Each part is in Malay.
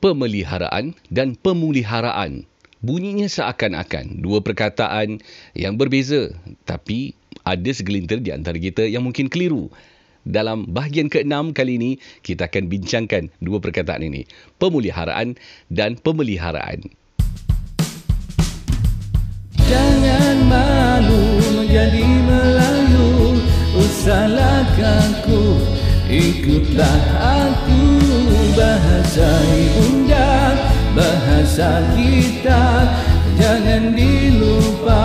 pemeliharaan dan pemuliharaan. Bunyinya seakan-akan dua perkataan yang berbeza tapi ada segelintir di antara kita yang mungkin keliru. Dalam bahagian keenam kali ini, kita akan bincangkan dua perkataan ini. Pemuliharaan dan pemeliharaan. Jangan malu menjadi Melayu Usahlah kaku Ikutlah aku Bahasa ibunda Bahasa kita. Jangan dilupa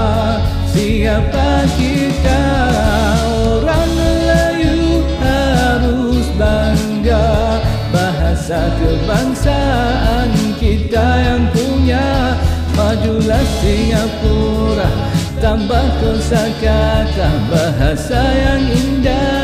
Siapa kita. Orang Melayu harus bangga Bahasa kebangsaan kita yang punya. Majulah Singapura Tambah kosa kata Bahasa yang indah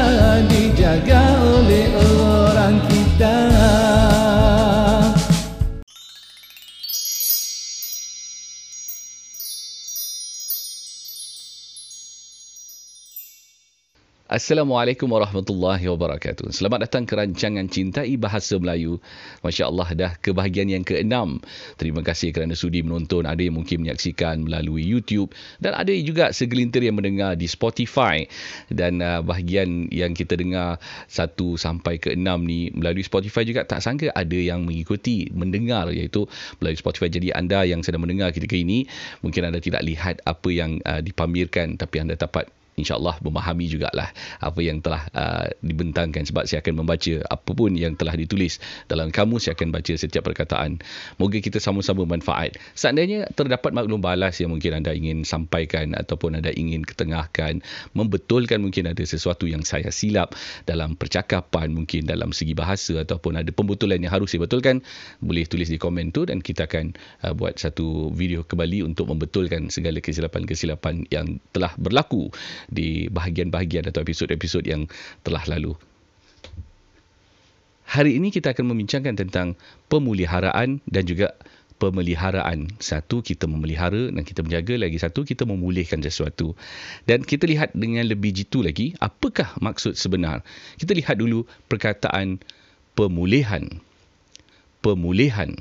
Assalamualaikum warahmatullahi wabarakatuh. Selamat datang ke rancangan Cintai Bahasa Melayu. Masya Allah dah kebahagiaan yang keenam. Terima kasih kerana sudi menonton. Ada yang mungkin menyaksikan melalui YouTube dan ada juga segelintir yang mendengar di Spotify. Dan uh, bahagian yang kita dengar satu sampai ke enam ni melalui Spotify juga tak sangka ada yang mengikuti, mendengar iaitu melalui Spotify. Jadi anda yang sedang mendengar ketika ini mungkin anda tidak lihat apa yang uh, dipamerkan tapi anda dapat insyaAllah memahami jugalah apa yang telah uh, dibentangkan. Sebab saya akan membaca apapun yang telah ditulis dalam kamus saya akan baca setiap perkataan. Moga kita sama-sama manfaat. Seandainya terdapat maklum balas yang mungkin anda ingin sampaikan ataupun anda ingin ketengahkan membetulkan mungkin ada sesuatu yang saya silap dalam percakapan mungkin dalam segi bahasa ataupun ada pembetulan yang harus dibetulkan boleh tulis di komen tu dan kita akan uh, buat satu video kembali untuk membetulkan segala kesilapan-kesilapan yang telah berlaku di bahagian-bahagian atau episod-episod yang telah lalu. Hari ini kita akan membincangkan tentang pemuliharaan dan juga pemeliharaan. Satu, kita memelihara dan kita menjaga. Lagi satu, kita memulihkan sesuatu. Dan kita lihat dengan lebih jitu lagi, apakah maksud sebenar? Kita lihat dulu perkataan pemulihan. Pemulihan.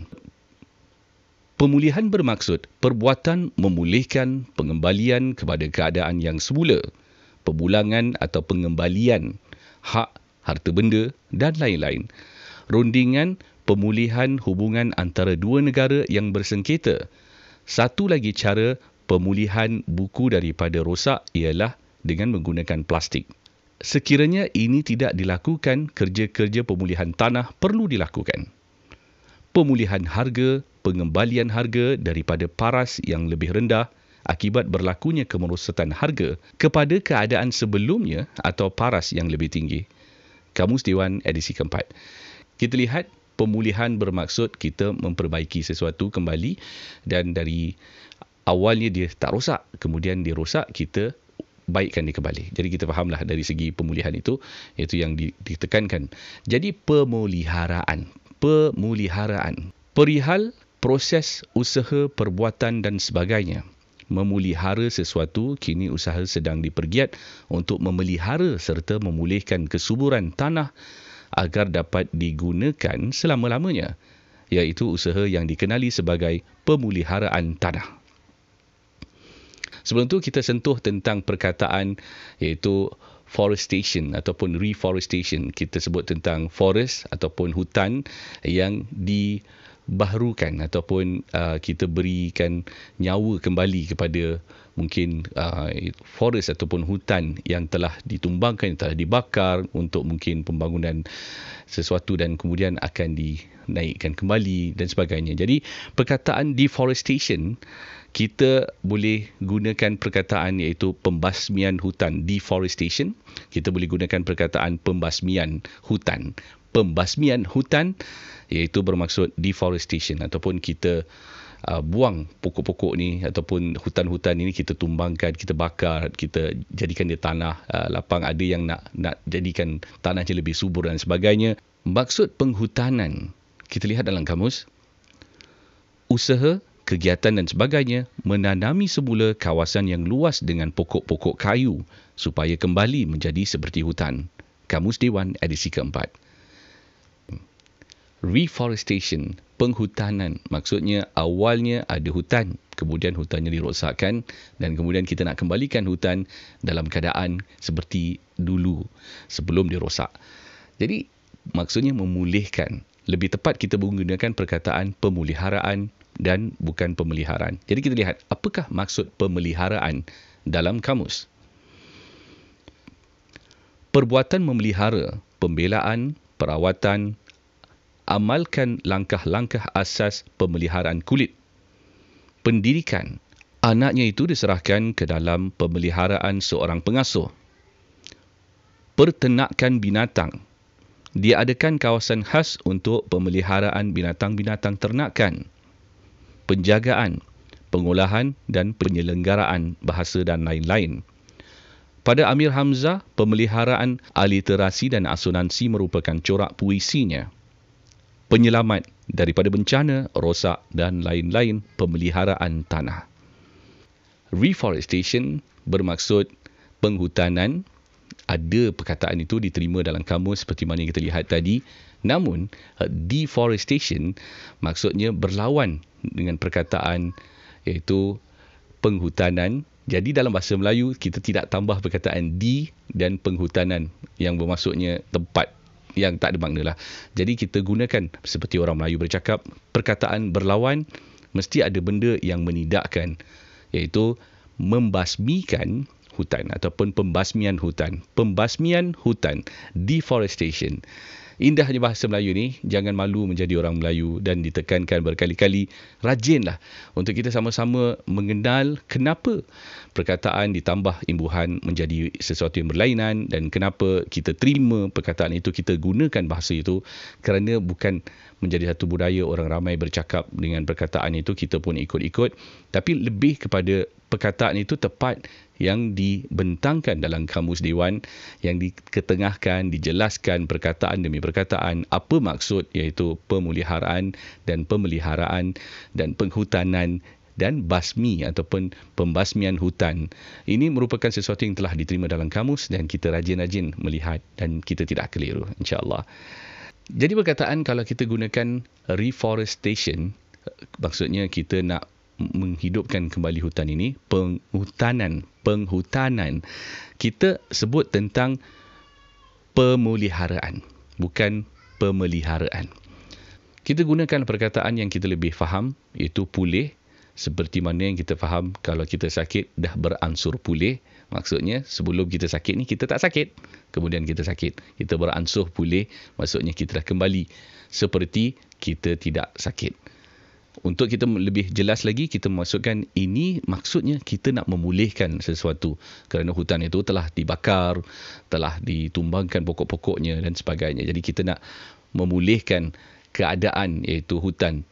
Pemulihan bermaksud perbuatan memulihkan pengembalian kepada keadaan yang semula, pemulangan atau pengembalian hak, harta benda dan lain-lain. Rundingan pemulihan hubungan antara dua negara yang bersengketa. Satu lagi cara pemulihan buku daripada rosak ialah dengan menggunakan plastik. Sekiranya ini tidak dilakukan, kerja-kerja pemulihan tanah perlu dilakukan. Pemulihan harga pengembalian harga daripada paras yang lebih rendah akibat berlakunya kemerosotan harga kepada keadaan sebelumnya atau paras yang lebih tinggi. Kamus Dewan edisi keempat. Kita lihat pemulihan bermaksud kita memperbaiki sesuatu kembali dan dari awalnya dia tak rosak, kemudian dia rosak, kita baikkan dia kembali. Jadi kita fahamlah dari segi pemulihan itu, itu yang ditekankan. Jadi pemuliharaan. Pemuliharaan. Perihal proses usaha perbuatan dan sebagainya. Memulihara sesuatu, kini usaha sedang dipergiat untuk memelihara serta memulihkan kesuburan tanah agar dapat digunakan selama-lamanya, iaitu usaha yang dikenali sebagai pemuliharaan tanah. Sebelum itu kita sentuh tentang perkataan iaitu forestation ataupun reforestation. Kita sebut tentang forest ataupun hutan yang di baharukan ataupun uh, kita berikan nyawa kembali kepada mungkin uh, forest ataupun hutan yang telah ditumbangkan, yang telah dibakar untuk mungkin pembangunan sesuatu dan kemudian akan dinaikkan kembali dan sebagainya. Jadi perkataan deforestation kita boleh gunakan perkataan iaitu pembasmian hutan deforestation kita boleh gunakan perkataan pembasmian hutan pembasmian hutan iaitu bermaksud deforestation ataupun kita uh, buang pokok-pokok ni ataupun hutan-hutan ini kita tumbangkan, kita bakar, kita jadikan dia tanah uh, lapang ada yang nak nak jadikan tanahnya lebih subur dan sebagainya. Maksud penghutanan kita lihat dalam kamus usaha kegiatan dan sebagainya menanami semula kawasan yang luas dengan pokok-pokok kayu supaya kembali menjadi seperti hutan. Kamus Dewan edisi keempat reforestation, penghutanan. Maksudnya awalnya ada hutan, kemudian hutannya dirosakkan dan kemudian kita nak kembalikan hutan dalam keadaan seperti dulu sebelum dirosak. Jadi maksudnya memulihkan. Lebih tepat kita menggunakan perkataan pemuliharaan dan bukan pemeliharaan. Jadi kita lihat apakah maksud pemeliharaan dalam kamus. Perbuatan memelihara, pembelaan, perawatan, amalkan langkah-langkah asas pemeliharaan kulit. Pendidikan. Anaknya itu diserahkan ke dalam pemeliharaan seorang pengasuh. Pertenakan binatang. Diadakan kawasan khas untuk pemeliharaan binatang-binatang ternakan. Penjagaan, pengolahan dan penyelenggaraan bahasa dan lain-lain. Pada Amir Hamzah, pemeliharaan aliterasi dan asonansi merupakan corak puisinya penyelamat daripada bencana, rosak dan lain-lain pemeliharaan tanah. Reforestation bermaksud penghutanan. Ada perkataan itu diterima dalam kamus seperti mana yang kita lihat tadi. Namun, deforestation maksudnya berlawan dengan perkataan iaitu penghutanan. Jadi dalam bahasa Melayu, kita tidak tambah perkataan di dan penghutanan yang bermaksudnya tempat yang tak ada makna lah. Jadi kita gunakan seperti orang Melayu bercakap, perkataan berlawan mesti ada benda yang menidakkan iaitu membasmikan hutan ataupun pembasmian hutan. Pembasmian hutan, deforestation. Indahnya bahasa Melayu ni, jangan malu menjadi orang Melayu dan ditekankan berkali-kali. Rajinlah untuk kita sama-sama mengenal kenapa perkataan ditambah imbuhan menjadi sesuatu yang berlainan dan kenapa kita terima perkataan itu, kita gunakan bahasa itu kerana bukan menjadi satu budaya orang ramai bercakap dengan perkataan itu, kita pun ikut-ikut. Tapi lebih kepada perkataan itu tepat yang dibentangkan dalam kamus dewan yang diketengahkan dijelaskan perkataan demi perkataan apa maksud iaitu pemuliharaan dan pemeliharaan dan penghutanan dan basmi ataupun pembasmian hutan. Ini merupakan sesuatu yang telah diterima dalam kamus dan kita rajin-rajin melihat dan kita tidak keliru insya-Allah. Jadi perkataan kalau kita gunakan reforestation maksudnya kita nak menghidupkan kembali hutan ini penghutanan penghutanan. Kita sebut tentang pemuliharaan bukan pemeliharaan. Kita gunakan perkataan yang kita lebih faham iaitu pulih. Seperti mana yang kita faham kalau kita sakit dah beransur pulih. Maksudnya sebelum kita sakit ni kita tak sakit. Kemudian kita sakit kita beransur pulih. Maksudnya kita dah kembali. Seperti kita tidak sakit untuk kita lebih jelas lagi kita masukkan ini maksudnya kita nak memulihkan sesuatu. Kerana hutan itu telah dibakar telah ditumbangkan pokok-pokoknya dan sebagainya. Jadi kita nak memulihkan keadaan iaitu hutan.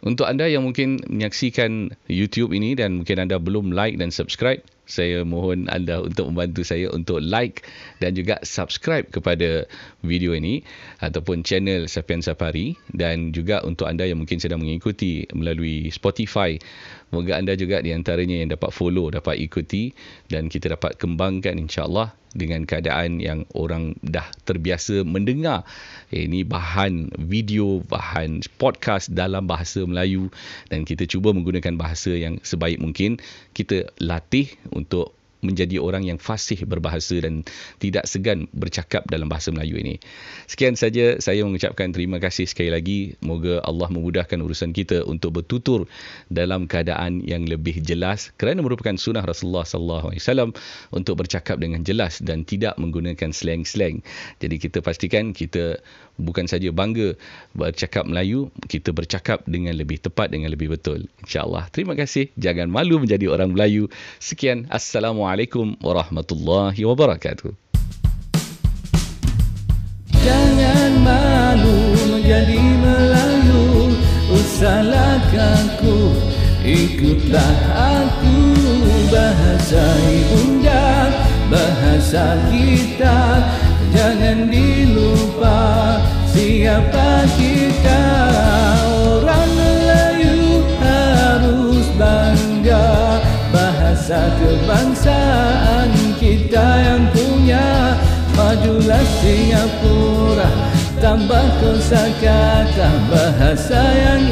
Untuk anda yang mungkin menyaksikan YouTube ini dan mungkin anda belum like dan subscribe saya mohon anda untuk membantu saya untuk like dan juga subscribe kepada video ini ataupun channel Sapian Safari dan juga untuk anda yang mungkin sedang mengikuti melalui Spotify. Moga anda juga di antaranya yang dapat follow dapat ikuti dan kita dapat kembangkan insya-Allah dengan keadaan yang orang dah terbiasa mendengar. Eh, ini bahan video, bahan podcast dalam bahasa Melayu dan kita cuba menggunakan bahasa yang sebaik mungkin. Kita latih untuk menjadi orang yang fasih berbahasa dan tidak segan bercakap dalam bahasa Melayu ini. Sekian saja saya mengucapkan terima kasih sekali lagi. Moga Allah memudahkan urusan kita untuk bertutur dalam keadaan yang lebih jelas kerana merupakan sunnah Rasulullah sallallahu alaihi wasallam untuk bercakap dengan jelas dan tidak menggunakan slang-slang. Jadi kita pastikan kita bukan saja bangga bercakap Melayu, kita bercakap dengan lebih tepat dengan lebih betul. Insya-Allah. Terima kasih. Jangan malu menjadi orang Melayu. Sekian. Assalamualaikum warahmatullahi wabarakatuh. Jangan malu menjadi Melayu Usahlah kaku Ikutlah aku Bahasa ibunda Bahasa kita Jangan dilupa Siapa kita Majulah Singapura Tambah kosa kata bahasa yang